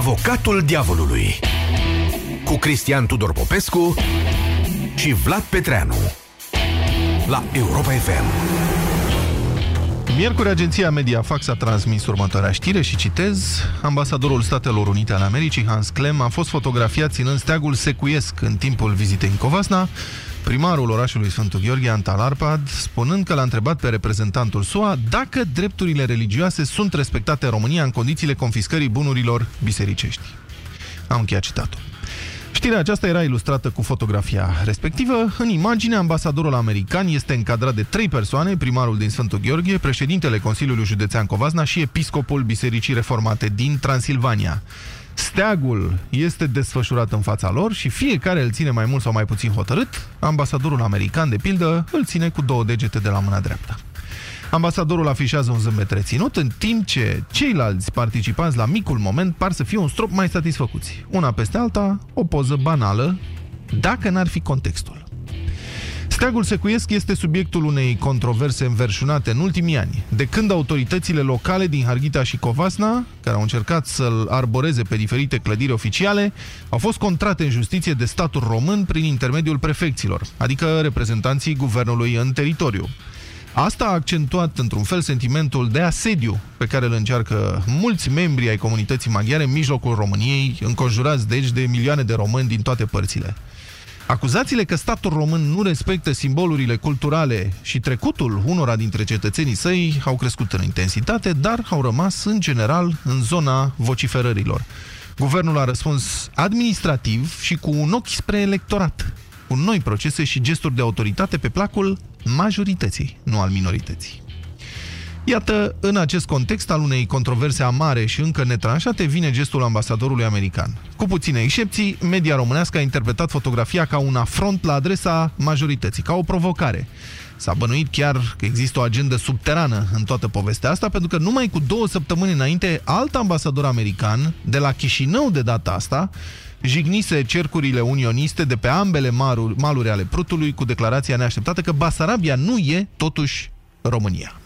Avocatul diavolului. Cu Cristian Tudor Popescu și Vlad Petreanu. La Europa FM. Miercuri, agenția Mediafax a transmis următoarea știre și citez. Ambasadorul Statelor Unite ale Americii, Hans Clem, a fost fotografiat ținând steagul secuiesc în timpul vizitei în Covasna, primarul orașului Sfântul Gheorghe, Antal Arpad, spunând că l-a întrebat pe reprezentantul SUA dacă drepturile religioase sunt respectate în România în condițiile confiscării bunurilor bisericești. Am încheiat citatul. Știrea aceasta era ilustrată cu fotografia respectivă. În imagine, ambasadorul american este încadrat de trei persoane, primarul din Sfântul Gheorghe, președintele Consiliului Județean Covazna și episcopul Bisericii Reformate din Transilvania. Steagul este desfășurat în fața lor și fiecare îl ține mai mult sau mai puțin hotărât. Ambasadorul american, de pildă, îl ține cu două degete de la mâna dreaptă. Ambasadorul afișează un zâmbet reținut, în timp ce ceilalți participanți la micul moment par să fie un strop mai satisfăcuți. Una peste alta, o poză banală, dacă n-ar fi contextul. Steagul secuiesc este subiectul unei controverse înverșunate în ultimii ani, de când autoritățile locale din Harghita și Covasna, care au încercat să-l arboreze pe diferite clădiri oficiale, au fost contrate în justiție de statul român prin intermediul prefecților, adică reprezentanții guvernului în teritoriu. Asta a accentuat într-un fel sentimentul de asediu pe care îl încearcă mulți membri ai comunității maghiare în mijlocul României, înconjurați deci de milioane de români din toate părțile. Acuzațiile că statul român nu respectă simbolurile culturale și trecutul unora dintre cetățenii săi au crescut în intensitate, dar au rămas în general în zona vociferărilor. Guvernul a răspuns administrativ și cu un ochi spre electorat, cu noi procese și gesturi de autoritate pe placul majorității, nu al minorității. Iată, în acest context al unei controverse amare și încă netranșate, vine gestul ambasadorului american. Cu puține excepții, media românească a interpretat fotografia ca un afront la adresa majorității, ca o provocare. S-a bănuit chiar că există o agendă subterană în toată povestea asta, pentru că numai cu două săptămâni înainte, alt ambasador american, de la Chișinău de data asta, jignise cercurile unioniste de pe ambele maluri, maluri ale Prutului cu declarația neașteptată că Basarabia nu e totuși România.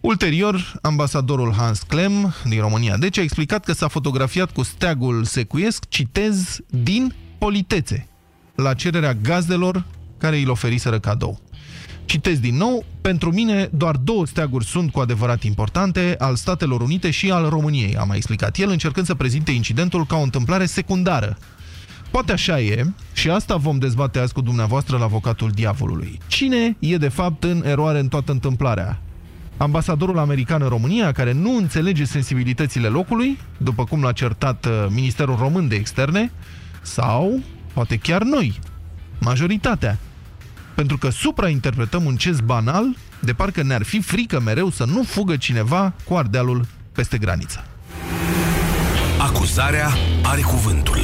Ulterior, ambasadorul Hans Klem din România deci a explicat că s-a fotografiat cu steagul secuiesc, citez, din politețe, la cererea gazdelor care îl oferiseră cadou. Citez din nou, pentru mine doar două steaguri sunt cu adevărat importante, al Statelor Unite și al României, a mai explicat el, încercând să prezinte incidentul ca o întâmplare secundară. Poate așa e, și asta vom dezbate azi cu dumneavoastră la avocatul diavolului. Cine e de fapt în eroare în toată întâmplarea? Ambasadorul american în România, care nu înțelege sensibilitățile locului, după cum l-a certat uh, Ministerul Român de Externe, sau poate chiar noi, majoritatea, pentru că suprainterpretăm un gest banal, de parcă ne-ar fi frică mereu să nu fugă cineva cu ardealul peste graniță. Acuzarea are cuvântul.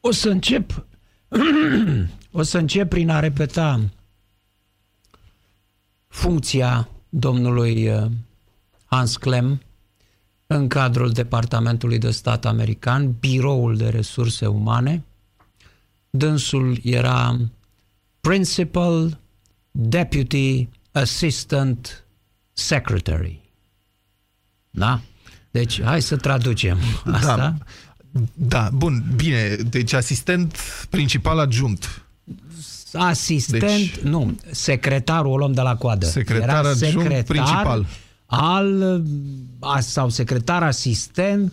O să încep o să încep prin a repeta funcția domnului uh, Hans Clem în cadrul Departamentului de Stat American, Biroul de Resurse Umane. Dânsul era Principal Deputy Assistant Secretary. Da? Deci, hai să traducem asta. Da, da bun, bine. Deci asistent principal adjunct. Asistent, deci, nu, secretarul o luăm de la coadă. Secretar Era secretar principal al, sau secretar asistent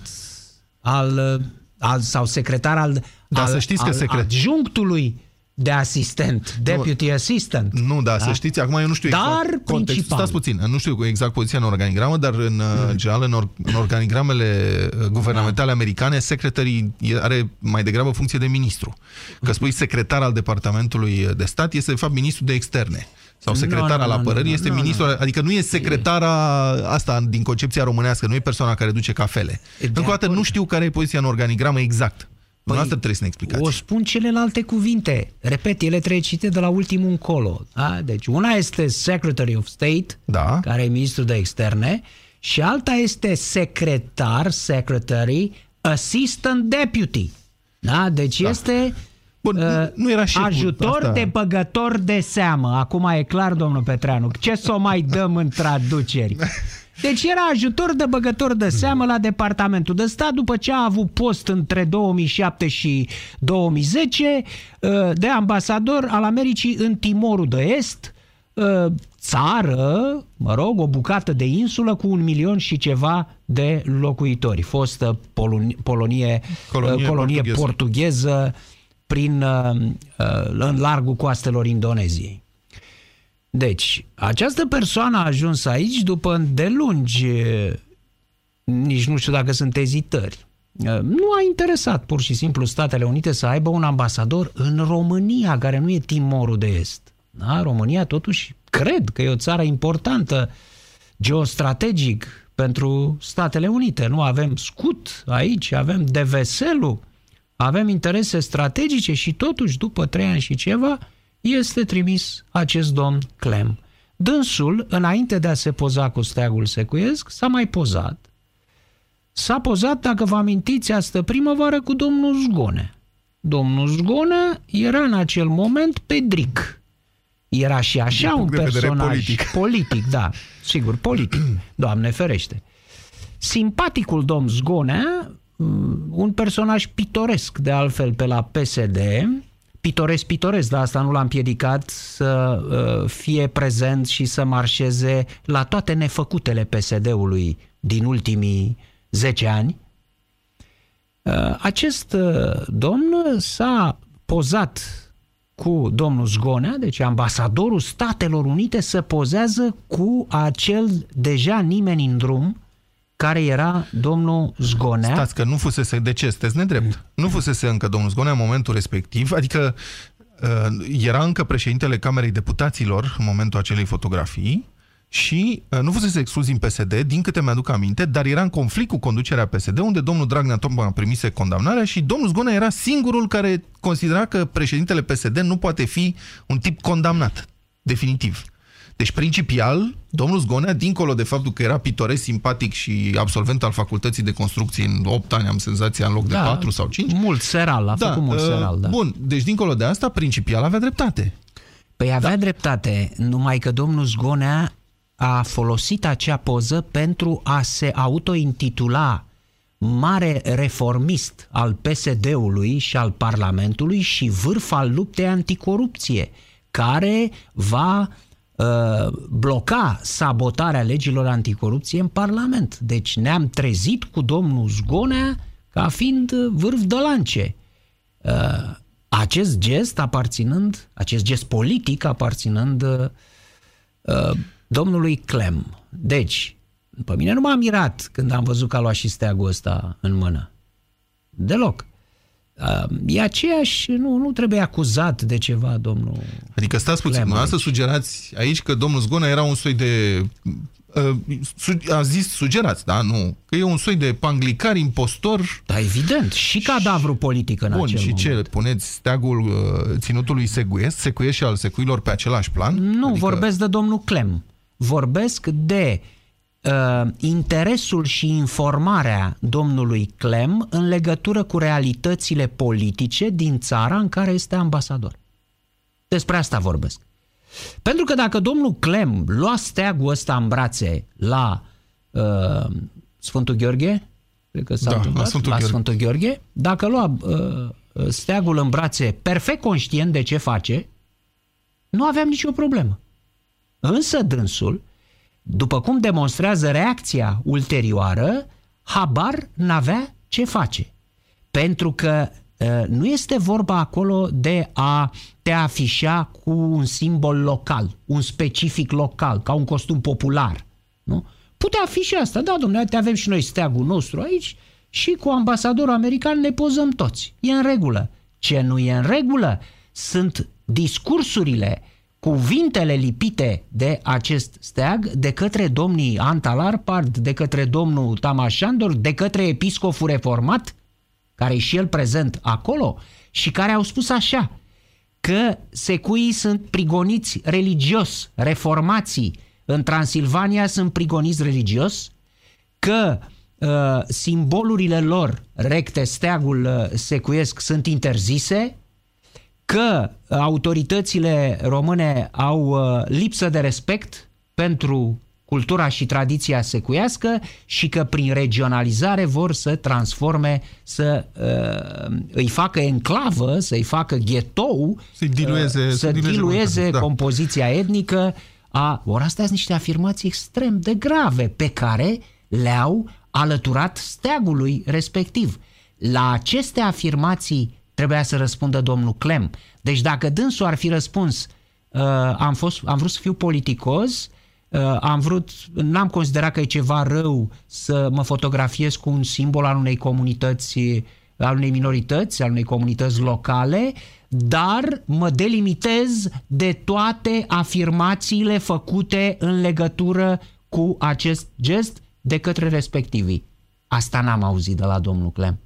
al, al sau secretar al, da, al, să știți că al secret... adjunctului de asistent, deputy nu, assistant. Nu, da, da, să știți, acum eu nu știu dar exact contextul. Stați puțin, nu știu exact poziția în organigramă, dar în mm. general în, or, în organigramele uh, guvernamentale da. americane, secretarii are mai degrabă funcție de ministru. Că spui secretar al Departamentului de Stat, este de fapt ministru de externe sau secretar al apărării, este ministrul, adică nu e secretara asta din concepția românească, nu e persoana care duce cafele. Încă o dată nu știu care e poziția în organigramă exact. Păi, asta trebuie să ne explicați. O spun celelalte cuvinte. Repet, ele trebuie cite de la ultimul încolo. Da? Deci una este Secretary of State, da. care e ministrul de externe, și alta este secretar, secretary, assistant deputy. Da? Deci da. este Bun, uh, nu era și ajutor asta. de băgător de seamă. Acum e clar, domnul Petreanu. Ce să o mai dăm în traduceri? Deci era ajutor de băgător de seamă la Departamentul de Stat după ce a avut post între 2007 și 2010 uh, de ambasador al Americii în Timorul de Est, uh, țară, mă rog, o bucată de insulă cu un milion și ceva de locuitori. Fostă Polonie, Polonie Colonie colonie portugheză. portugheză prin, uh, uh, în largul coastelor Indoneziei. Deci, această persoană a ajuns aici după îndelungi, nici nu știu dacă sunt ezitări. Nu a interesat pur și simplu Statele Unite să aibă un ambasador în România, care nu e Timorul de Est. Da? România totuși cred că e o țară importantă geostrategic pentru Statele Unite. Nu avem scut aici, avem deveselu, avem interese strategice și totuși după trei ani și ceva este trimis acest domn Clem. Dânsul, înainte de a se poza cu steagul secuiesc, s-a mai pozat. S-a pozat, dacă vă amintiți, astă primăvară cu domnul Zgone. Domnul Zgone era în acel moment Pedric. Era și așa Din un punct de vedere personaj politic. politic, da, sigur, politic, Doamne ferește. Simpaticul domn Zgonea, mm, un personaj pitoresc de altfel pe la PSD, pitoresc, pitoresc, dar asta nu l-a împiedicat să uh, fie prezent și să marșeze la toate nefăcutele PSD-ului din ultimii 10 ani. Uh, Acest uh, domn s-a pozat cu domnul Zgonea, deci ambasadorul Statelor Unite, să pozează cu acel deja nimeni în drum, care era domnul Zgonea. Stați că nu fusese, de ce sunteți nedrept? Nu fusese încă domnul Zgonea în momentul respectiv, adică uh, era încă președintele Camerei Deputaților în momentul acelei fotografii și uh, nu fusese exclus din PSD, din câte mi-aduc aminte, dar era în conflict cu conducerea PSD, unde domnul Dragnea tocmai a primise condamnarea și domnul Zgonea era singurul care considera că președintele PSD nu poate fi un tip condamnat, definitiv. Deci, principial, domnul Zgonea, dincolo de faptul că era pitoresc, simpatic și absolvent al facultății de construcții în 8 ani, am senzația, în loc de 4 sau 5. Mult seral, a făcut mult uh, seral, da. Bun, deci dincolo de asta, principial avea dreptate. Păi avea da. dreptate, numai că domnul Zgonea a folosit acea poză pentru a se autointitula mare reformist al PSD-ului și al Parlamentului și vârf al luptei anticorupție, care va uh, bloca sabotarea legilor anticorupție în Parlament. Deci ne-am trezit cu domnul Zgonea ca fiind uh, vârf de lance. Uh, acest gest aparținând, acest gest politic aparținând uh, uh, domnului Clem. Deci, pe mine nu m-a mirat când am văzut că a luat și steagul ăsta în mână. Deloc. Uh, e aceeași, nu, nu trebuie acuzat de ceva, domnul... Adică stați puțin, Clem dumneavoastră aici. sugerați aici că domnul Zgonea era un soi de... Uh, su- a zis, sugerați, da? Nu. Că e un soi de panglicar, impostor. Da, evident. Și cadavru politic în Bun, acel și ce? moment. Puneți steagul uh, ținutului secuiesc, secuiesc și al secuilor pe același plan? Nu, adică... vorbesc de domnul Clem. Vorbesc de uh, interesul și informarea domnului Clem în legătură cu realitățile politice din țara în care este ambasador. Despre asta vorbesc. Pentru că dacă domnul Clem lua steagul ăsta în brațe la uh, Sfântul Gheorghe, cred că s-a Da, întâmplat, la Sfântul la Gheorghe. Sfântul Gheorghe, dacă lua uh, steagul în brațe perfect conștient de ce face, nu aveam nicio problemă. Însă dânsul, după cum demonstrează reacția ulterioară, habar n-avea ce face. Pentru că uh, nu este vorba acolo de a te afișa cu un simbol local, un specific local, ca un costum popular. Nu? Putea fi și asta. Da, domnule, uite, avem și noi steagul nostru aici și cu ambasadorul american ne pozăm toți. E în regulă. Ce nu e în regulă sunt discursurile, cuvintele lipite de acest steag de către domnii Antal Arpard, de către domnul Tamașandor, de către episcopul reformat, care e și el prezent acolo, și care au spus așa, că secuii sunt prigoniți religios, reformații în Transilvania sunt prigoniți religios, că uh, simbolurile lor, recte, steagul uh, secuiesc, sunt interzise, că autoritățile române au uh, lipsă de respect pentru cultura și tradiția secuiască și că prin regionalizare vor să transforme, să uh, îi facă enclavă, să-i facă ghetou, să dilueze, uh, să, să dilueze, dilueze da. compoziția etnică. A, ori astea sunt niște afirmații extrem de grave pe care le-au alăturat steagului respectiv. La aceste afirmații trebuia să răspundă domnul Clem. Deci dacă dânsul ar fi răspuns uh, am, fost, am vrut să fiu politicos, uh, am vrut, n-am considerat că e ceva rău să mă fotografiez cu un simbol al unei comunități, al unei minorități, al unei comunități locale, dar mă delimitez de toate afirmațiile făcute în legătură cu acest gest de către respectivii. Asta n-am auzit de la domnul Clem.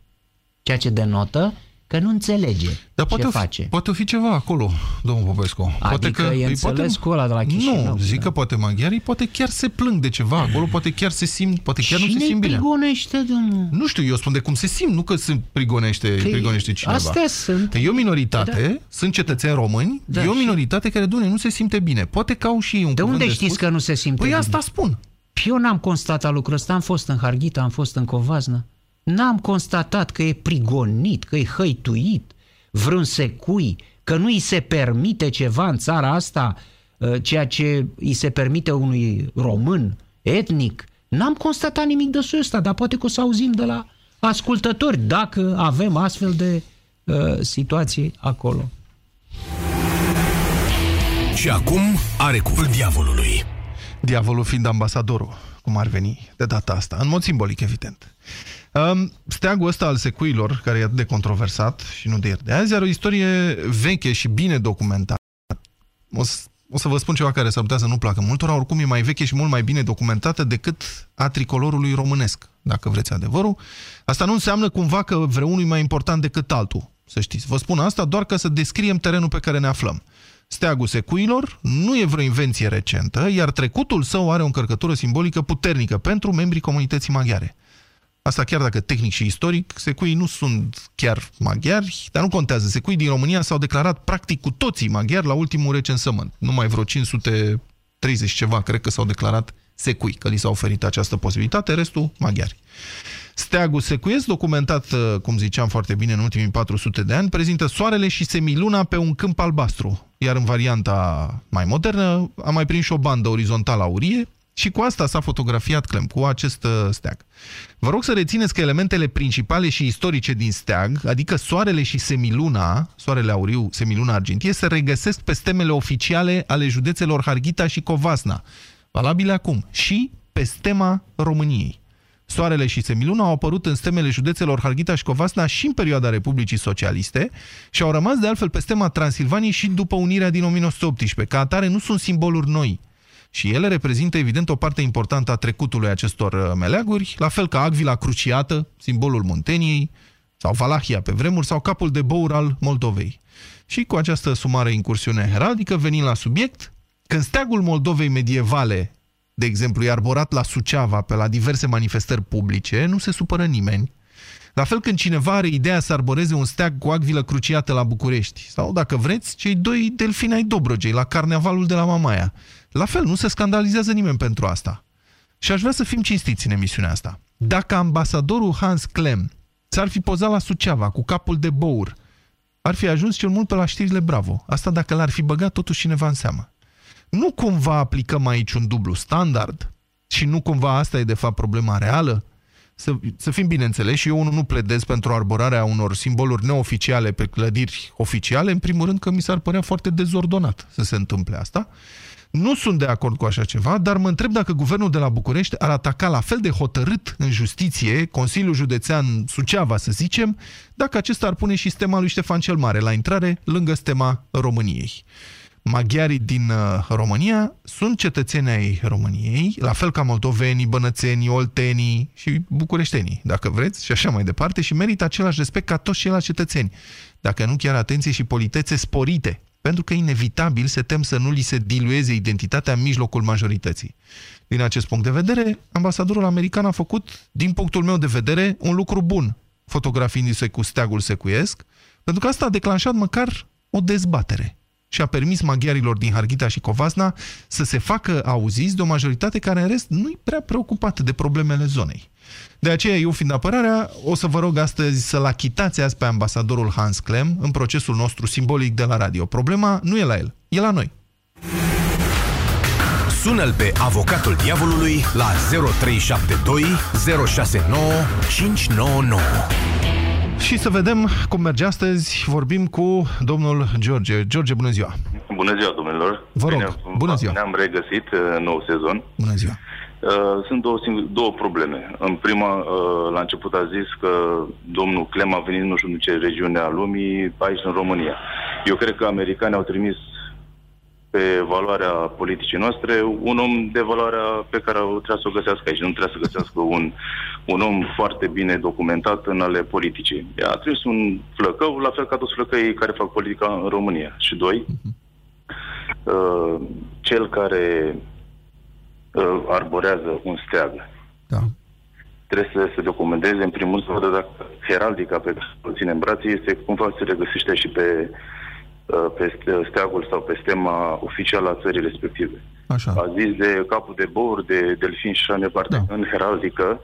Ceea ce denotă că nu înțelege Dar poate ce o fi, face. Poate o fi ceva acolo, domnul Popescu. poate Adică că e îi înțeles cu ăla de la Chișinău, Nu, zic da. că poate maghiarii poate chiar se plâng de ceva acolo, poate chiar se simt, poate chiar nu se Cine simt bine. prigonește, domnul? Nu știu, eu spun de cum se simt, nu că se prigonește, Că prigonește cineva. astea sunt. Că e o minoritate, da. sunt cetățeni români, Da, e o și- minoritate care, dumne, nu se simte bine. Poate că au și ei un De cuvânt unde de știți spus. că nu se simte Păi bine? asta spun. Și eu n-am constatat lucrul ăsta, am fost în Harghita, am fost în Covasna. N-am constatat că e prigonit, că e hăituit, vreun secui, că nu îi se permite ceva în țara asta, uh, ceea ce îi se permite unui român etnic. N-am constatat nimic de soiul ăsta, dar poate că o să auzim de la ascultători dacă avem astfel de uh, situații acolo. Și acum are cuvânt diavolului. Diavolul fiind ambasadorul, cum ar veni de data asta, în mod simbolic, evident. Um, steagul ăsta al secuilor, care e atât de controversat și nu de ieri de azi, are o istorie veche și bine documentată. O să, o să vă spun ceva care s-ar putea să nu placă multora, oricum e mai veche și mult mai bine documentată decât a tricolorului românesc, dacă vreți adevărul. Asta nu înseamnă cumva că vreunul e mai important decât altul, să știți. Vă spun asta doar ca să descriem terenul pe care ne aflăm. Steagul secuilor nu e vreo invenție recentă, iar trecutul său are o încărcătură simbolică puternică pentru membrii comunității maghiare. Asta chiar dacă tehnic și istoric, secuii nu sunt chiar maghiari, dar nu contează. Secuii din România s-au declarat practic cu toții maghiari la ultimul recensământ. Numai vreo 530 ceva, cred că s-au declarat secui, că li s-a oferit această posibilitate, restul maghiari. Steagul secuiesc, documentat, uh, cum ziceam foarte bine, în ultimii 400 de ani, prezintă soarele și semiluna pe un câmp albastru, iar în varianta mai modernă a mai prins și o bandă orizontală aurie și cu asta s-a fotografiat Clem, cu acest uh, steag. Vă rog să rețineți că elementele principale și istorice din steag, adică soarele și semiluna, soarele auriu, semiluna argintie, se regăsesc pe stemele oficiale ale județelor Harghita și Covasna, valabile acum, și pe stema României. Soarele și Semiluna au apărut în stemele județelor Harghita și Covasna și în perioada Republicii Socialiste și au rămas de altfel pe stema Transilvaniei și după unirea din 1918. Ca atare nu sunt simboluri noi. Și ele reprezintă evident o parte importantă a trecutului acestor uh, meleaguri, la fel ca Agvila cruciată, simbolul Munteniei, sau Valahia pe vremuri, sau capul de bour al Moldovei. Și cu această sumare incursiune heraldică, venim la subiect, când steagul Moldovei medievale de exemplu, e arborat la Suceava pe la diverse manifestări publice, nu se supără nimeni. La fel când cineva are ideea să arboreze un steag cu acvilă cruciată la București, sau, dacă vreți, cei doi delfini ai Dobrogei, la carnavalul de la Mamaia. La fel, nu se scandalizează nimeni pentru asta. Și aș vrea să fim cinstiți în emisiunea asta. Dacă ambasadorul Hans Clem ți-ar fi pozat la Suceava cu capul de bour, ar fi ajuns cel mult pe la știrile Bravo. Asta dacă l-ar fi băgat totuși cineva în seamă. Nu cumva aplicăm aici un dublu standard? Și nu cumva asta e de fapt problema reală? Să, să fim bineînțeleși, eu unul nu pledez pentru arborarea unor simboluri neoficiale pe clădiri oficiale, în primul rând că mi s-ar părea foarte dezordonat să se întâmple asta. Nu sunt de acord cu așa ceva, dar mă întreb dacă guvernul de la București ar ataca la fel de hotărât în justiție Consiliul Județean Suceava, să zicem, dacă acesta ar pune și stema lui Ștefan cel Mare la intrare lângă stema României maghiarii din uh, România sunt cetățeni ai României, la fel ca moldovenii, bănățenii, oltenii și bucureștenii, dacă vreți, și așa mai departe, și merită același respect ca toți ceilalți cetățeni. Dacă nu chiar atenție și politețe sporite, pentru că inevitabil se tem să nu li se dilueze identitatea în mijlocul majorității. Din acest punct de vedere, ambasadorul american a făcut, din punctul meu de vedere, un lucru bun, fotografiindu-se cu steagul secuiesc, pentru că asta a declanșat măcar o dezbatere și a permis maghiarilor din Harghita și Covasna să se facă auziți de o majoritate care în rest nu-i prea preocupată de problemele zonei. De aceea, eu fiind apărarea, o să vă rog astăzi să-l achitați azi pe ambasadorul Hans Klem în procesul nostru simbolic de la radio. Problema nu e la el, e la noi. Sună-l pe avocatul diavolului la 0372 069 599. Și să vedem cum merge astăzi. Vorbim cu domnul George. George, bună ziua! Bună ziua, domnilor! Vă rog, Bine, bună ziua! Ne-am regăsit în nou sezon. Bună ziua! Uh, Sunt două, sing- două probleme. În prima, uh, la început a zis că domnul Clem a venit nu știu în ce regiune a lumii, aici în România. Eu cred că americanii au trimis pe valoarea politicii noastre un om de valoarea pe care trebuie să o găsească aici. Nu trebuie să găsească un, un om foarte bine documentat în ale politicii. A trimis un flăcău, la fel ca toți flăcăii care fac politica în România. Și doi, uh, cel care uh, arborează un steag Da. trebuie să se documenteze, în primul rând, să vadă dacă heraldica pe care o ține în brațe este cumva se regăsește și pe, uh, pe ste- steagul sau pe stema oficială a țării respective. Așa. A zis de capul de bor, de delfin și așa mai departe. Da. În heraldică,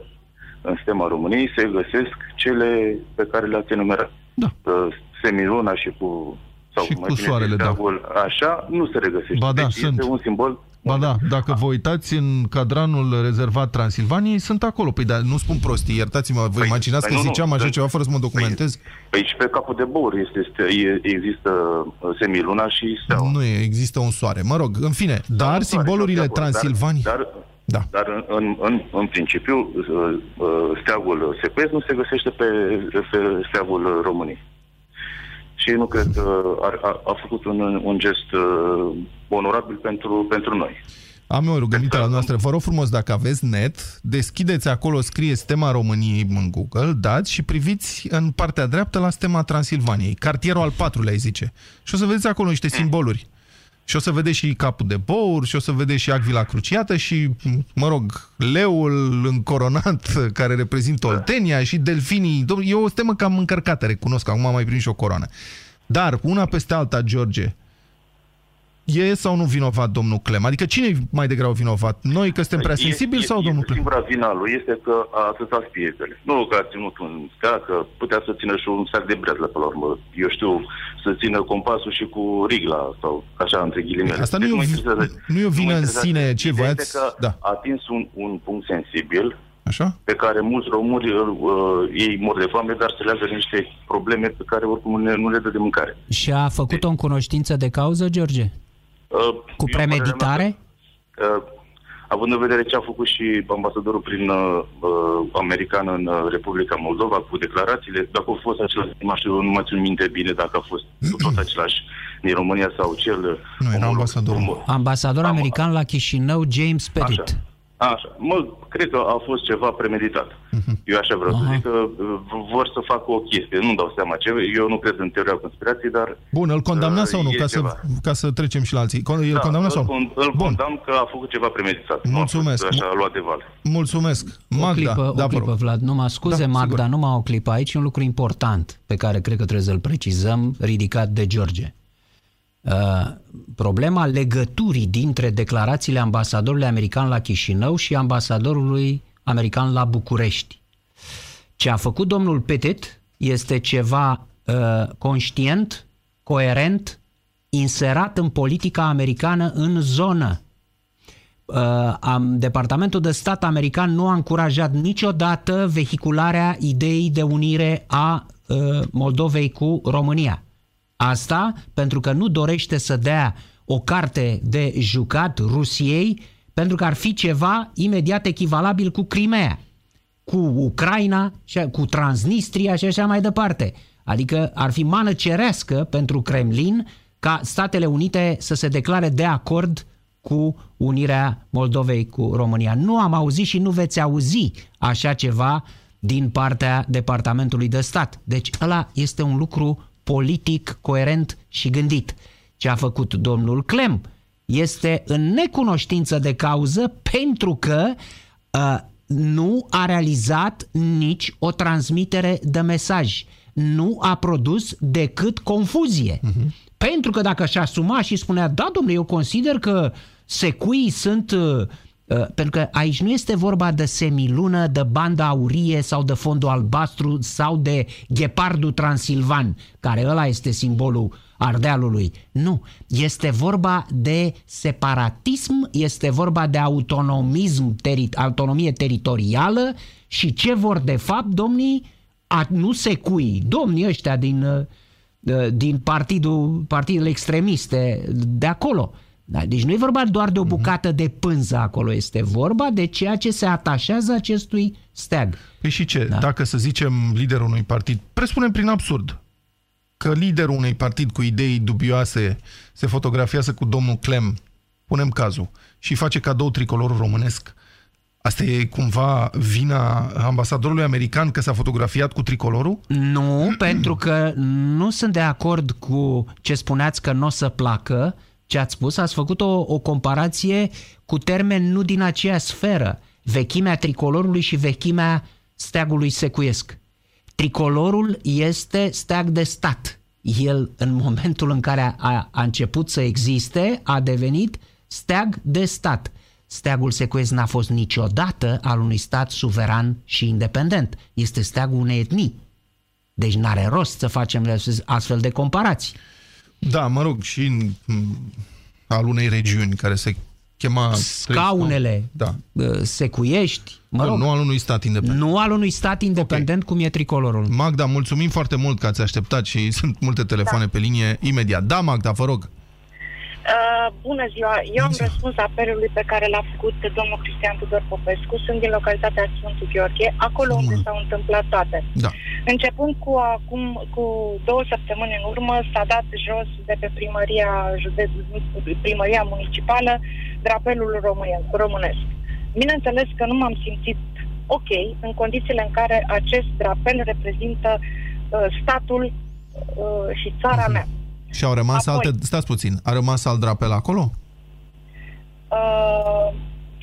în stema României, se găsesc cele pe care le-ați enumerat. Da. Uh, Semiluna și cu... Sau Și mai cu bine soarele, zis, da. steagul, Așa, nu se regăsește. Ba da, deci sunt. este un simbol Ba da, dacă vă uitați în cadranul rezervat Transilvaniei, sunt acolo. Păi, dar nu spun prostii, iertați-mă, vă Păi, imaginați păi că nu, nu, ziceam așa păi- ceva fără să mă documentez? Păi și pe capul de bor este, este, e- există uh, semiluna și steaua. Nu e, există un soare. Mă rog, în fine, dar Nu, simbolurile de acord, Transilvaniei... Dar, Da. dar, dar în, în, în, în principiu, uh, uh, steagul secuiesc nu se găsește pe, pe steagul României. Și nu cred că a, a, a făcut un, un gest uh, onorabil pentru, pentru noi. Am eu o rugăminte la noastră. Vă rog frumos, dacă aveți net, deschideți acolo, scrie stema României în Google, dați și priviți în partea dreaptă la stema Transilvaniei, cartierul al patrulea, îi zice. Și o să vedeți acolo niște simboluri. Și o să vedeți și capul de bour, și o să vedeți și acvila cruciată și, mă rog, leul încoronat care reprezintă Oltenia și delfinii. Dom'le, E o stemă cam încărcată, recunosc, acum am mai prins și o coroană. Dar, una peste alta, George, E sau nu vinovat domnul Clem? Adică cine e mai degrabă vinovat? Noi că suntem prea E- sensibili e- sau e- domnul Clem? Singura vina lui este că a atâțat pietele. Nu că a ținut un steag, că putea să țină și un sac de bretlă pe la urmă. Eu știu, să țină compasul și cu rigla sau așa între ghilimele. Asta nu Deci e o mă vi- interesează- nu e o mă vină în interesează. sine, ce Ideea voiați- este că da. a atins un, un punct sensibil Așa? pe care mulți români uh, ei mor de foame, dar se leagă de niște probleme pe care oricum ne, nu le dă de mâncare. Și a făcut-o în cunoștință de cauză, George? Uh, Cu eu, părerea premeditare? mea că, uh, având în vedere ce a făcut și ambasadorul prin uh, uh, american în uh, Republica Moldova cu declarațiile, dacă au fost același, nu mai știu, nu mai țin minte bine dacă a fost tot același din România sau cel... Nu, era omolog- ambasadorul. omolog- Ambasador Am- american la Chișinău, James Pettit. Așa. Așa. Mă, cred că a fost ceva premeditat. Mhm. Eu așa vreau Aha. să zic că uh, vor să facă o chestie. Nu dau seama ce. Eu nu cred în teoria conspirației, dar... Bun, îl condamnați sau nu? Uh, e Ca să, ceva. ca să trecem și la alții. Con- El condamnați sau îl, nu? con- îl Bun, condamn că a făcut ceva premeditat. Mulțumesc. Nu a fost așa luat de val. mulțumesc. O Magda, clipă, da, o vă clipă rog. Vlad, numai scuze, Da, Magda, sigur. numai o clipă. Aici e un lucru important pe care cred că trebuie să-l precizăm, ridicat de George. Uh, problema legăturii dintre declarațiile ambasadorului american la Chișinău și ambasadorului american la București. Ce a făcut domnul Petit este ceva uh, conștient, coerent, inserat în politica americană în zonă. Uh, am, Departamentul de Stat american nu a încurajat niciodată vehicularea ideii de unire a uh, Moldovei cu România. Asta pentru că nu dorește să dea o carte de jucat Rusiei, pentru că ar fi ceva imediat echivalabil cu Crimea, cu Ucraina, și- cu Transnistria și așa mai departe. Adică ar fi mană cerească pentru Kremlin ca Statele Unite să se declare de acord cu unirea Moldovei cu România. Nu am auzit și nu veți auzi așa ceva din partea Departamentului de Stat. Deci ăla este un lucru politic, coerent și gândit. Ce a făcut domnul Clem este în necunoștință de cauză pentru că uh, nu a realizat nici o transmitere de mesaj. Nu a produs decât confuzie. Uh-huh. Pentru că dacă și asuma și spunea, da, domnule, eu consider că secuii sunt... Uh, uh, pentru că aici nu este vorba de semilună, de banda aurie sau de fondul albastru sau de ghepardul transilvan, care ăla este simbolul Ardealului. Nu, este vorba de separatism, este vorba de autonomism, teri- autonomie teritorială și ce vor de fapt domnii, a, nu secui, domnii ăștia din, uh, din partidul, partidele extremiste de acolo. Da, deci nu e vorba doar de o bucată de pânză acolo, este vorba de ceea ce se atașează acestui steag. Păi și ce? Da? Dacă, să zicem, liderul unui partid, presupunem prin absurd, că liderul unui partid cu idei dubioase se fotografiază cu domnul Clem, punem cazul, și face cadou tricolorul românesc, Asta e cumva vina ambasadorului american că s-a fotografiat cu tricolorul? Nu, pentru că nu sunt de acord cu ce spuneați că nu o să placă, ce ați spus, ați făcut o, o comparație cu termeni nu din aceeași sferă. Vechimea tricolorului și vechimea steagului secuiesc. Tricolorul este steag de stat. El, în momentul în care a, a început să existe, a devenit steag de stat. Steagul secuiesc n-a fost niciodată al unui stat suveran și independent. Este steagul unei etnii. Deci n-are rost să facem astfel de comparații. Da, mă rog, și în, al unei regiuni care se chema... Scaunele, da. secuiești, mă rog, nu al unui stat independent. Nu al unui stat independent okay. cum e tricolorul. Magda, mulțumim foarte mult că ați așteptat și sunt multe telefoane da. pe linie imediat. Da, Magda, vă rog. Uh, bună ziua! Eu am răspuns apelului pe care l-a făcut domnul Cristian Tudor Popescu. Sunt din localitatea Sfântul Gheorghe, acolo mm. unde s-au întâmplat toate. Da. Începând cu acum, cu două săptămâni în urmă, s-a dat jos de pe primăria, județ, primăria municipală drapelul românesc. Bineînțeles că nu m-am simțit ok în condițiile în care acest drapel reprezintă uh, statul uh, și țara uh-huh. mea. Și au rămas Apoi, alte... Stați puțin. A rămas alt drapel acolo? Uh,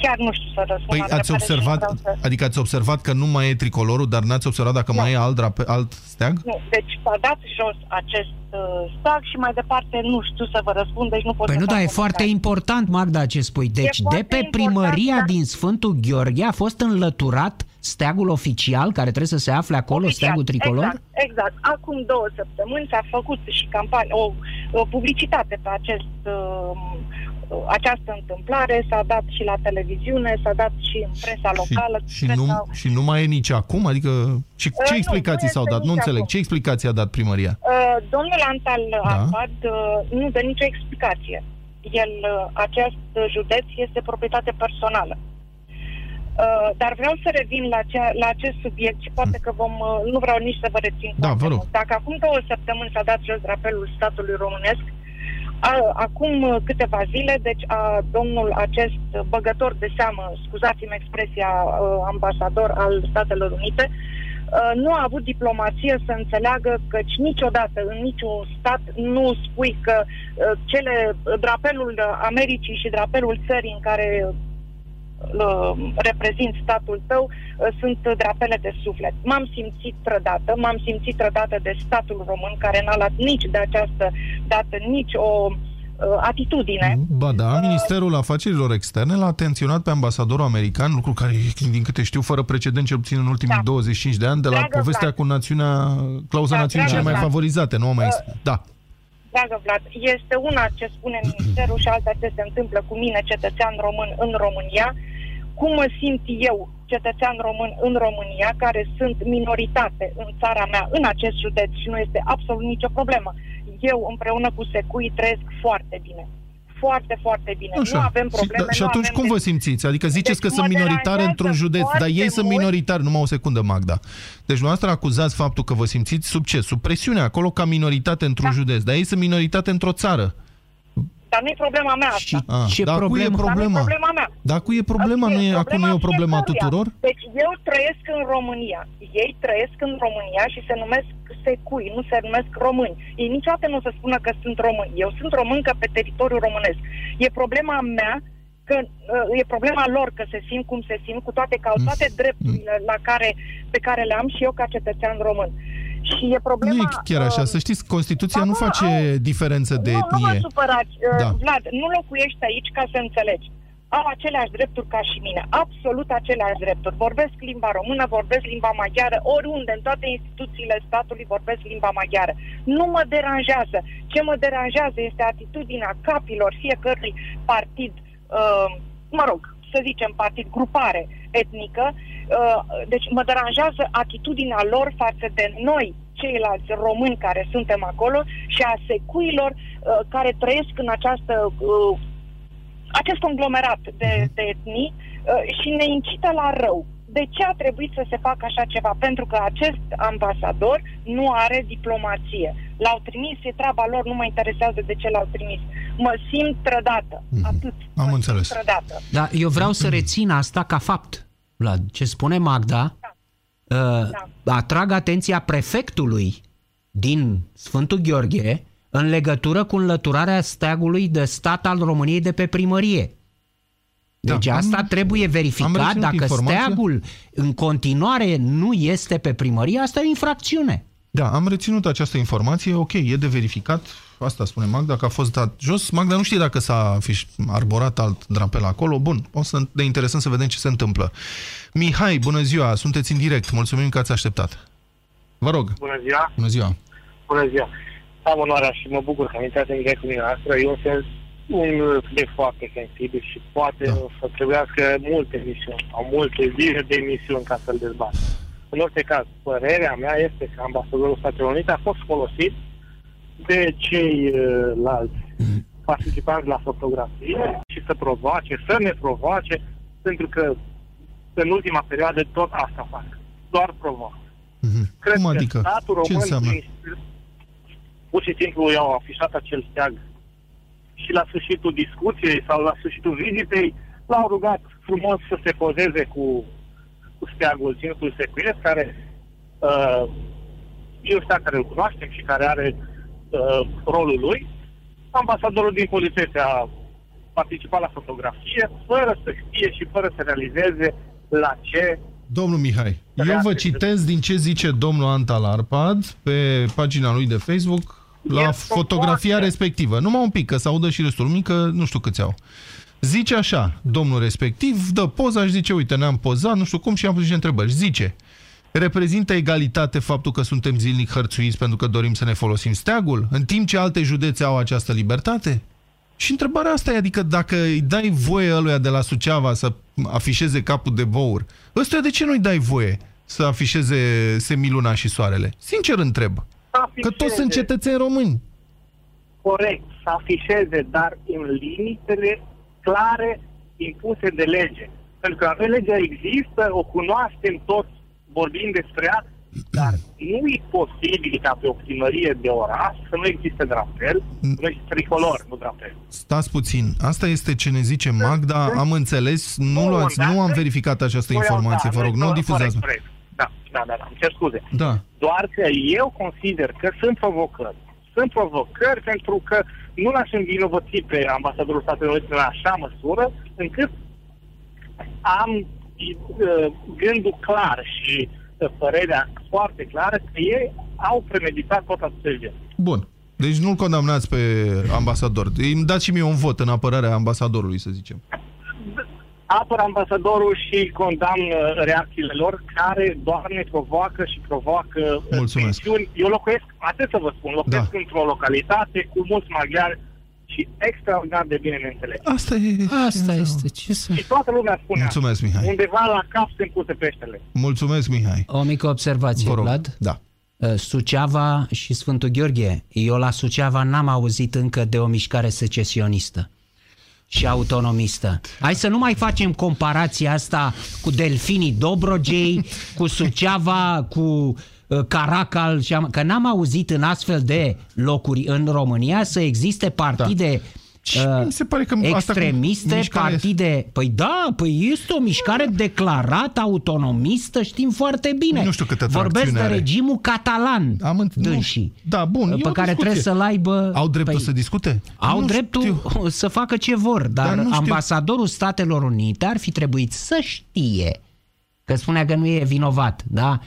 chiar nu știu să răspund. Păi ați observat, să... adică ați observat că nu mai e tricolorul, dar n-ați observat dacă nu. mai e alt, drape, alt steag? Nu, deci s-a dat jos acest uh, steag și mai departe nu știu să vă răspund, deci nu pot Păi să nu, dar e foarte important, Magda, ce spui. Deci de pe primăria dar... din Sfântul Gheorghe a fost înlăturat steagul oficial care trebuie să se afle acolo, oficial, steagul tricolor? Exact, exact. Acum două săptămâni s-a făcut și campanie, o, o publicitate pe acest uh, această întâmplare s-a dat și la televiziune, s-a dat și în presa locală. Și, și, presa... nu, și nu mai e nici acum? Adică ce, uh, ce explicații s-au dat? Nu înțeleg. Acum. Ce explicații a dat primăria? Uh, domnul Antal da? Arpad uh, nu dă nicio explicație. El, uh, acest județ este proprietate personală. Uh, dar vreau să revin la, cea, la acest subiect și poate că vom, uh, nu vreau nici să vă rețin. Da, vă rog. Dacă acum două săptămâni s-a dat jos drapelul statului românesc, a, acum uh, câteva zile, deci a, domnul acest băgător de seamă, scuzați-mi expresia, a, ambasador al Statelor Unite, a, nu a avut diplomație să înțeleagă că niciodată în niciun stat nu spui că a, cele drapelul Americii și drapelul țării în care reprezint statul tău, uh, sunt drapele de suflet. M-am simțit trădată, m-am simțit trădată de statul român, care n-a luat nici de această dată nici o uh, atitudine. Ba da, uh, Ministerul Afacerilor Externe l-a atenționat pe ambasadorul american, lucru care, din câte știu, fără precedent, cel puțin în ultimii da. 25 de ani, de la dragă povestea Vlad. cu națiunea, clauza da, națiunii cele mai Vlad. favorizate, nu mai uh, Da. Dragă Vlad, este una ce spune Ministerul și alta ce se întâmplă cu mine, cetățean român, în România. Cum mă simt eu, cetățean român în România, care sunt minoritate în țara mea, în acest județ? Și nu este absolut nicio problemă. Eu împreună cu Secui trăiesc foarte bine foarte, foarte bine. Așa. Nu avem probleme. Și, da, și atunci cum vă simțiți? Adică ziceți deci că sunt minoritari într-un județ, dar ei mult. sunt minoritari. Numai o secundă, Magda. Deci dumneavoastră acuzați faptul că vă simțiți sub ce? Sub presiune acolo ca minoritate într-un da. județ, dar ei sunt minoritate într-o țară. Dar nu e problema mea asta. Și ah, ce dar problem? e problema? Dar nu e problema mea. Dar cu e problema? nu e, acum nu e o problemă a tuturor? Deci eu trăiesc în România. Ei trăiesc în România și se numesc secui, nu se numesc români. Ei niciodată nu o să spună că sunt români. Eu sunt româncă pe teritoriul românesc. E problema mea că uh, e problema lor că se simt cum se simt, cu toate că au toate mm. drepturile la care, pe care le am și eu ca cetățean român. Și e problema... Nu e chiar așa, uh, să știți, Constituția ba, nu ba, face au- diferență de nu, nu mă etnie. supărați, uh, Da. Vlad, nu locuiești aici ca să înțelegi. Au aceleași drepturi ca și mine, absolut aceleași drepturi. Vorbesc limba română, vorbesc limba maghiară, oriunde, în toate instituțiile statului vorbesc limba maghiară. Nu mă deranjează. Ce mă deranjează este atitudinea capilor fiecărui partid, uh, mă rog, să zicem partid, grupare etnică. Uh, deci mă deranjează atitudinea lor față de noi, ceilalți români care suntem acolo și a secuilor uh, care trăiesc în această uh, acest conglomerat de, de etnii uh, și ne incită la rău. De ce a trebuit să se facă așa ceva? Pentru că acest ambasador nu are diplomație. L-au trimis, e treaba lor, nu mă interesează de ce l-au trimis. Mă simt trădată. Atât. Am mă înțeles. Simt trădată. Da, eu vreau să rețin asta ca fapt, Vlad. Ce spune Magda, uh, atrag atenția prefectului din Sfântul Gheorghe în legătură cu înlăturarea steagului de stat al României de pe primărie. Deci Da, am- asta trebuie am verificat. reținut Dacă informația. steagul în continuare nu este pe primărie, asta e o infracțiune. Da, am reținut această informație, ok, e de verificat, asta spune Magda, că a fost dat jos. Magda nu știe dacă s-a fiș, arborat alt drapel acolo. Bun, o să ne interesăm să vedem ce se întâmplă. Mihai, bună ziua, sunteți în direct, mulțumim că ați așteptat. Vă rog, Bună ziua! bună ziua. Bună ziua! Am onoarea și mă bucur că am intrat în direct cu dumneavoastră. E un, sens, un subiect foarte sensibil și poate Da. da. să trebuiască multe emisiuni sau multe zile de emisiuni ca să-l dezbat. În orice caz, părerea mea este că ambasadorul Statelor Unite a fost folosit de ceilalți participanți la fotografie și să provoace, să ne provoace, pentru că în ultima perioadă tot asta fac. Doar provoacă. Mhm. Cred Cum că adică? statul Ce român înseamnă? prin- pur și simplu i-au afișat acel steag și la sfârșitul discuției sau la sfârșitul vizitei l-au rugat frumos să se pozeze cu, cu steagul ținutul secuiesc, care uh, e un steag care îl cunoaștem și care are uh, rolul lui. Ambasadorul din poliție a participat la fotografie fără să știe și fără să realizeze la ce Domnul Mihai, eu vă Reacție. citez din ce zice domnul Antal Arpad pe pagina lui de Facebook la E fotografia foarte. respectivă. Numai un pic, că să audă și restul lumii, că nu știu câți au. Zice așa, domnul respectiv, dă poza și zice, uite, ne-am pozat, nu știu cum, și am pus niște întrebări. Și zice, reprezintă egalitate faptul că suntem zilnic hărțuiți pentru că dorim să ne folosim steagul, în timp ce alte județe au această libertate? Și întrebarea asta e, adică dacă îi dai voie ăluia de la Suceava să afișeze capul de bour, ăsta de ce nu-i dai voie să afișeze semiluna și soarele? Sincer întreb. Că toți sunt cetățeni români. corect să afișeze, dar în limitele clare impuse de lege. Pentru că noi legea există, o cunoaștem toți, vorbim despre ea, dar nu e posibil ca pe o primărie de oraș să nu existe drapel, Mm. nu existe tricolor, nu drapel. Stați puțin. Asta este ce ne zice Magda. Am înțeles. Nu, Bun, luați, dar- nu am verificat această Noi am- informație. da, Vă rog, noi- nu corect, difuzați. corect. Da, da, da, da, îmi cer scuze. Da. Doar că eu consider că sunt provocări. Sunt provocări pentru că nu l-aș învinovăți pe ambasadorul Statelor Unite în așa măsură încât am uh, gândul clar și uh, părerea foarte clară că ei au premeditat tot acest gest. Bun. Deci nu-l condamnați pe ambasador. Îmi dați și mie un vot în apărarea ambasadorului, să zicem. Apăr ambasadorul și condamn uh, reacțiile lor care doar ne provoacă și provoacă uh, Mulțumesc. tensiuni. Eu locuiesc, atât să vă spun, locuiesc Da. într-o localitate cu mulți maghiari și extraordinar de bine ne înțelegem. Asta e... Asta este. Ce să... Și toată lumea spune asta. Mulțumesc, Mihai. Undeva la cap se puse peștele. Mulțumesc, Mihai. O mică observație, Vă rog. Vlad. Da. Uh, Suceava și Sfântul Gheorghe. Eu la Suceava n-am auzit încă de o mișcare secesionistă și autonomistă. Hai să nu mai facem comparația asta cu delfinii Dobrogei, cu Suceava, cu uh, Caracal, și am- că n-am auzit în astfel de locuri în România să existe partide Și uh, mi se pare că asta cu extremiste, mișcarea- partide... Păi da, păi este o mișcare declarată autonomistă, știm foarte bine. Nu știu câtă Vorbesc de tracțiune are. regimul catalan, Am înț- nu. dânsii, Da, bun, e pe o care discuție. trebuie să-l aibă... Au dreptul păi, să discute? Au Nu dreptul știu. să facă ce vor, dar, Dar nu știu. ambasadorul Statelor Unite ar fi trebuit să știe că spunea că nu e vinovat, da?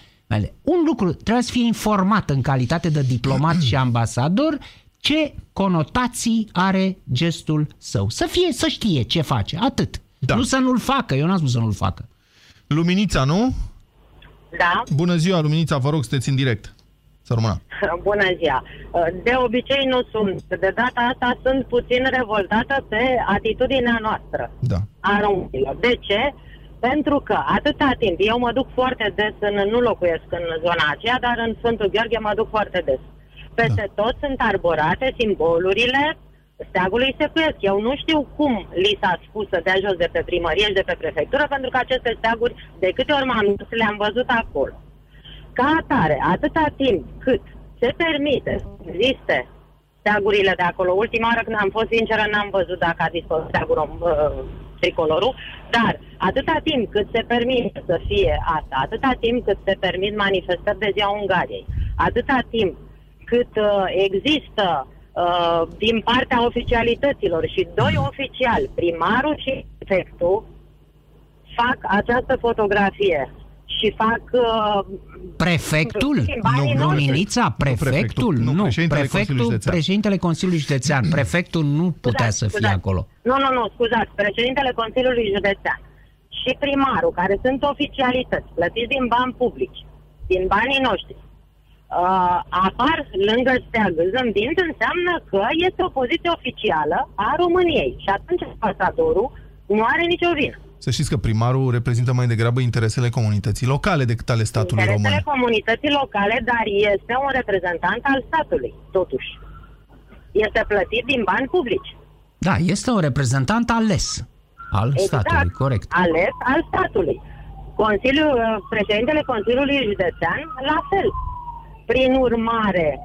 Un lucru, trebuie să fie informat în calitate de diplomat și ambasador ce conotații are gestul său. Să fie, să știe ce face, atât. Da. Nu să nu-l facă, eu n-am spus să nu-l facă. Luminița, nu? Da, Bună ziua, Luminița, vă rog, sunteți în direct. Să rămână. bună ziua. De obicei nu sunt. De data asta sunt puțin revoltată pe atitudinea noastră Da. a românilor. De ce? Pentru că atâta timp, eu mă duc foarte des, în, nu locuiesc în zona aceea, dar în Sfântul Gheorghe mă duc foarte des. Peste tot sunt arborate simbolurile steagului secuiesc. Eu nu știu cum li s-a spus să dea jos de pe primărie și de pe prefectură, pentru că aceste steaguri, de câte ori m-am dus, le-am văzut acolo. Ca atare, atâta timp cât se permite să existe steagurile de acolo, ultima oară când am fost sinceră n-am văzut dacă a dispărut steagul uh, tricolorul, dar atâta timp cât se permite să fie asta, atâta timp cât se permit manifestări de ziua Ungariei, atâta timp cât uh, există uh, din partea oficialităților și doi oficiali, primarul și prefectul, fac această fotografie și fac uh, Prefectul? Banii Nu, noștri. Luminița? Prefectul? Nu, Nu, președintele Consiliului prefectul, Județean. președintele Consiliului Județean. Prefectul nu putea Scuzați, să fie scuzați. acolo. Nu, nu, nu, scuzați. Președintele Consiliului Județean și primarul, care sunt oficialități, plătiți din bani publici, din banii noștri, uh, apar lângă steag zâmbind, înseamnă că este o poziție oficială a României. Și atunci ambasadorul nu are nicio vină. Să știți că primarul reprezintă mai degrabă interesele comunității locale decât ale statului Interesele român. comunității locale, dar este un reprezentant al statului, totuși. Este plătit din bani publici. Da, este un reprezentant ales al statului, corect. Exact. ales al statului. Consiliul, uh, președintele Consiliului Județean, la fel. Prin urmare,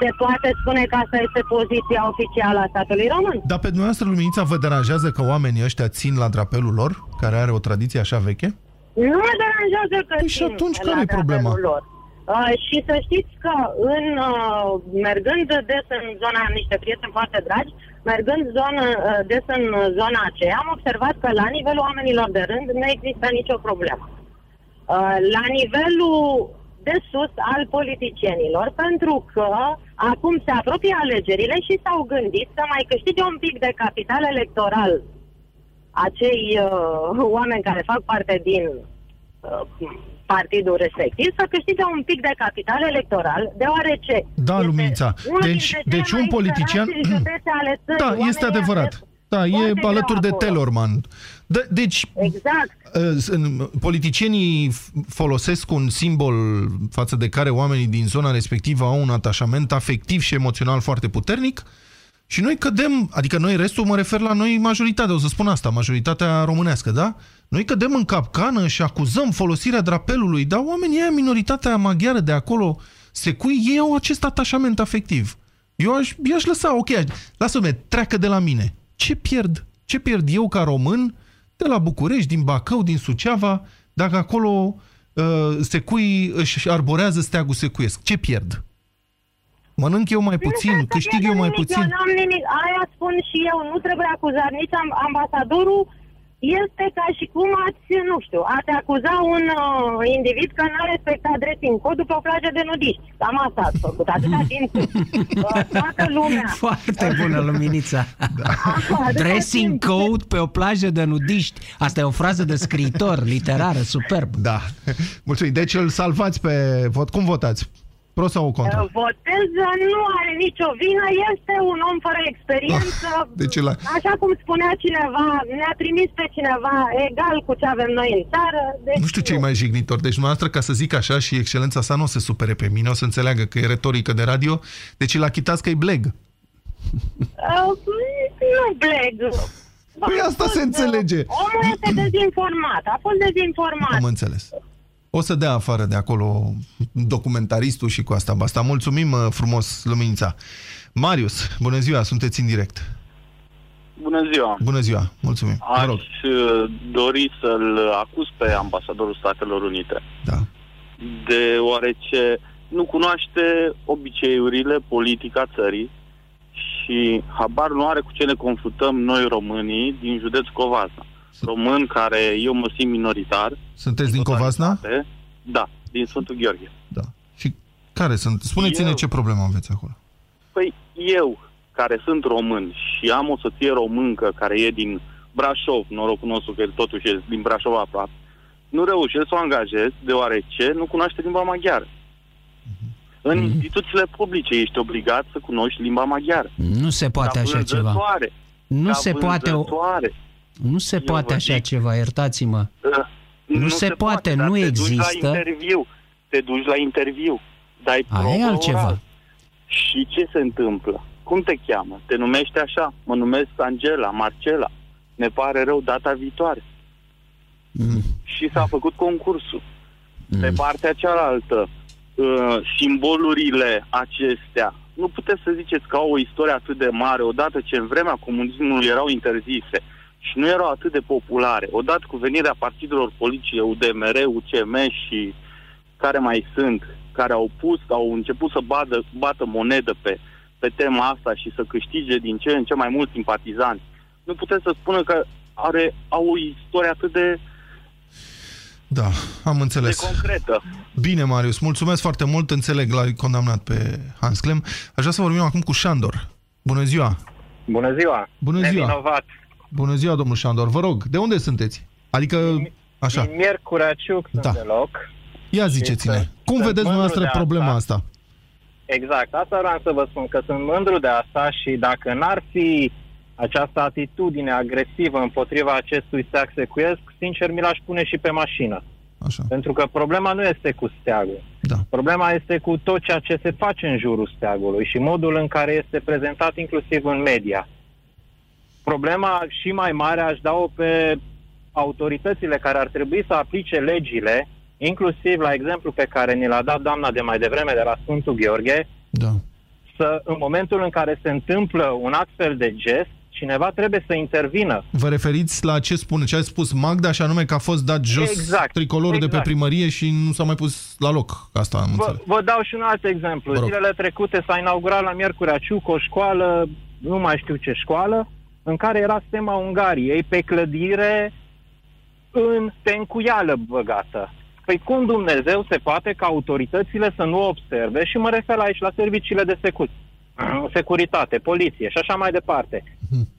se poate spune că asta este poziția oficială a statului român. Dar pe dumneavoastră, Luminița, vă deranjează că oamenii ăștia țin la drapelul lor, care are o tradiție așa veche? Nu mă deranjează că Păi și țin atunci la care-i problema? drapelul Lor. Uh, și să știți că în, uh, mergând des în zona, am niște prieteni foarte dragi, mergând zonă, uh, des în zona aceea, am observat că la nivelul oamenilor de rând nu există nicio problemă. Uh, la nivelul de sus al politicienilor, pentru că acum se apropie alegerile și s-au gândit să mai câștige un pic de capital electoral acei uh, oameni care fac parte din uh, partidul respectiv să câștige un pic de capital electoral, deoarece Da, este Lumința. unul Deci- dintre deci cele un mai politician- săraci județe ale țării. Da, Oamenii este adevărat. ales Da, e foarte greu alături de acolo. Telorman. De, deci, Exact. Uh, în- politicienii f- folosesc un simbol față de care oamenii din zona respectivă au un atașament afectiv și emoțional foarte puternic și noi cădem, adică noi restul mă refer la noi majoritatea, o să spun asta, majoritatea românească, da? Noi cădem în capcană și acuzăm folosirea drapelului, dar oamenii aia, minoritatea maghiară de acolo, secui, ei au acest atașament afectiv. Eu aș, eu aș lăsa, ok, lasă-mă, treacă de la mine. Ce pierd? Ce pierd eu ca român de la București, din Bacău, din Suceava, dacă acolo uh, secui își arborează steagul secuiesc? Ce pierd? Mănânc eu mai puțin, Nu trebuie să câștig eu pierdem mai nimic, puțin. Eu n-am nimic. Aia spun și eu. Nu trebuie acuzat nici am- ambasadorul. Este ca și cum ați, nu știu, ați acuza un uh, individ că n-a respectat dressing code pe o plajă de nudiști. Cam asta ați făcut. Atâta timp cât uh, toată lumea... Foarte bună, Luminița. Atâta Dressing timp cât- code pe o plajă de nudiști. Asta e o frază de scriitor literară, superb. Da. Mulțumim. Deci îl salvați pe vot. Cum votați? Pro sau contra? Uh, Votez nu are nicio vină, este un om fără experiență. Deci la- Așa cum spunea cineva, ne-a trimis pe cineva egal cu ce avem noi în țară. Deci Nu știu ce e mai jignitor. Deci dumneavoastră, ca să zic așa, și excelența sa nu o se supere pe mine, o să înțeleagă că e retorică de radio, deci îl achitați că e bleg. Uh, nu bleg. Păi asta se înțelege. Omul este dezinformat, a fost dezinformat. Am înțeles. O să dea afară de acolo documentaristul și cu asta basta. Mulțumim uh, frumos, Lumința. Marius, bună ziua, sunteți în direct. Bună ziua! Bună ziua, mulțumim. Vă Aș rog. uh, dori să-l acuz pe ambasadorul Statelor Unite, Da. deoarece nu cunoaște obiceiurile, politica țării și habar nu are cu ce ne confruntăm noi românii din județ Covasna. Român care eu mă simt minoritar. Sunteți din Covasna? totalitate. Da, din Sfântul Gheorghe. Da. Și care sunt? Spuneți-ne Eu- ce problemă aveți acolo. Păi eu, care sunt român și am o soție româncă care e din Brașov, norocul nostru că el totuși e din Brașov aproape, nu reușesc să o angajez deoarece nu cunoaște limba maghiară. În instituțiile publice ești obligat să cunoști limba maghiară. Nu se poate Ca așa ceva. vânzătoare, Nu ca se poate, o- vânzătoare. Nu se Eu poate vă așa zic. ceva, iertați-mă. Uh, Nu se poate, nu dar te există. Duci la interviu, te duci la interviu, dai Aia e probă altceva. oral. Și ce se întâmplă? Cum te cheamă? Te numești așa? Mă numesc Angela, Marcela. Ne pare rău data viitoare. Mm. Și s-a făcut concursul. Pe partea cealaltă, uh, simbolurile acestea, nu puteți să ziceți că au o istorie atât de mare, odată ce în vremea comunismului erau interzise și nu erau atât de populare, odată cu venirea partidelor politice UDMR, UCM și care mai sunt, care au pus, au început să bată, bată monedă pe, pe tema asta și să câștige din ce în ce mai mulți simpatizanți. Nu puteți să spună că are, au o istorie atât de, Da, am de înțeles. concretă. Bine, Marius, mulțumesc foarte mult. Înțeleg, l-ai condamnat pe Hans Clem. Aș vrea să vorbim acum cu Șandor. Bună ziua! Bună ziua! Bună ziua! Nevinovat. Bună ziua, domnul Șandor. Vă rog, de unde sunteți? Adică, așa, Din Miercurea Ciuc sunt Da. de loc. ia ziceți-ne. sunt- Cum sunt vedeți mândru dumneavoastră de problema asta. asta? Exact, asta vreau să vă spun, că sunt mândru de asta și dacă n-ar fi această atitudine agresivă împotriva acestui steag secuiesc, sincer mi l-aș pune și pe mașină. Așa, Pentru că problema nu este cu steagul. da. Problema este cu tot ceea ce se face în jurul steagului și modul în care este prezentat inclusiv în media. Problema și mai mare aș da-o pe autoritățile care ar trebui să aplice legile, inclusiv la exemplu pe care ni l-a dat doamna de mai devreme de la Sfântul Gheorghe, Da. să în momentul în care se întâmplă un astfel de gest, cineva trebuie să intervină. Vă referiți la ce spune, ce a spus Magda, și anume că a fost dat jos Exact, tricolorul de pe exact. primărie și nu s-a mai pus la loc. Asta am Vă, înțeles. vă dau și un alt exemplu. Vă rog. Zilele trecute s-a inaugurat la Miercurea Ciuc o școală, nu mai știu ce școală, în care era stema Ungariei pe clădire în tencuială băgată. Păi cum Dumnezeu se poate ca autoritățile să nu observe și mă refer aici la serviciile de secu- securitate, poliție și așa mai departe.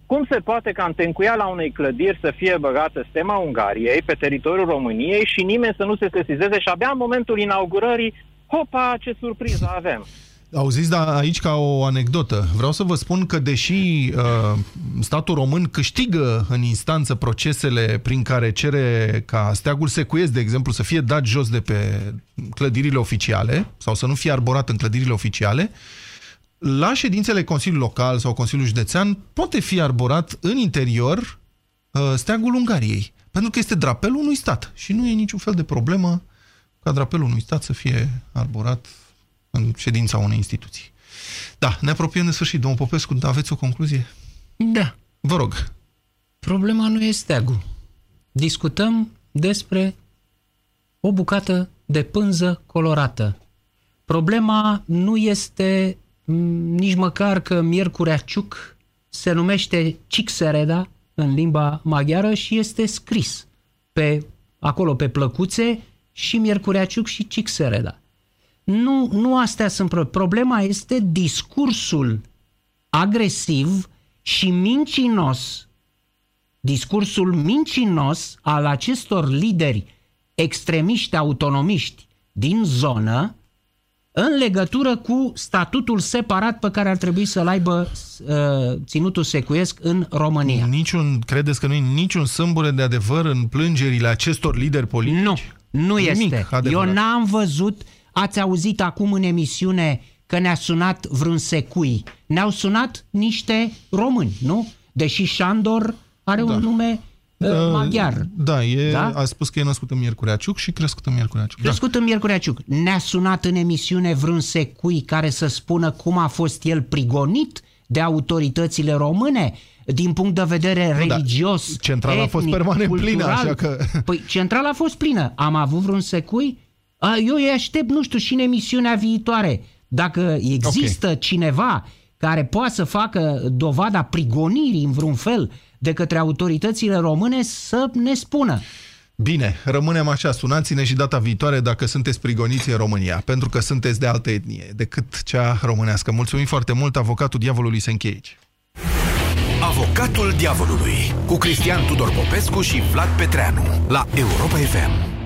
Cum se poate ca în tencuiala unei clădiri să fie băgată stema Ungariei pe teritoriul României și nimeni să nu se sesizeze și abia în momentul inaugurării, hopa, ce surpriză avem. Auziți, dar aici ca o anecdotă. Vreau să vă spun că deși uh, statul român câștigă în instanță procesele prin care cere ca steagul secuiesc, de exemplu, să fie dat jos de pe clădirile oficiale sau să nu fie arborat în clădirile oficiale, la ședințele Consiliului Local sau Consiliului Județean poate fi arborat în interior uh, steagul Ungariei. Pentru că este drapelul unui stat și nu e niciun fel de problemă ca drapelul unui stat să fie arborat în ședința unei instituții. Da, ne apropiem de sfârșit. Domnul Popescu, aveți o concluzie? Da. Vă rog. Problema nu e steagul. Discutăm despre o bucată de pânză colorată. Problema nu este m, nici măcar că Miercurea Ciuc se numește Cixereda în limba maghiară și este scris pe, acolo pe plăcuțe și Miercurea Ciuc și Cixereda. Nu, nu astea sunt pro- problema este discursul agresiv și mincinos discursul mincinos al acestor lideri extremiști autonomiști din zonă în legătură cu statutul separat pe care ar trebui să-l aibă uh, ținutul secuiesc în România. Niciun, credeți că nu e niciun sâmbure de adevăr în plângerile acestor lideri politici? Nu, nu Nimic este. adevărat. Eu n-am văzut, ați auzit acum în emisiune că ne-a sunat vreun secui. Ne-au sunat niște români, nu? Deși Șandor are Da. un nume uh, maghiar. Da, e, Da? a spus că e născut în Miercurea Ciuc și crescut în Miercurea Ciuc. Da. Crescut în Miercurea Ciuc. Ne-a sunat în emisiune vreun secui care să spună cum a fost el prigonit de autoritățile române din punct de vedere da. religios, Centrala a fost etnic, permanent plină, cultural. așa că- Păi centrala a fost plină. Am avut vreun secui? A, Eu îi aștept, nu știu, și în emisiunea viitoare. Dacă există cineva care poate să facă dovada prigonirii în vreun fel de către autoritățile române, să ne spună. Bine, rămânem așa, sunați-ne și data viitoare dacă sunteți prigoniți în România, pentru că sunteți de altă etnie decât cea românească. Mulțumim foarte mult, avocatul diavolului se încheie aici. Avocatul diavolului cu Cristian Tudor Popescu și Vlad Petreanu la Europa FM.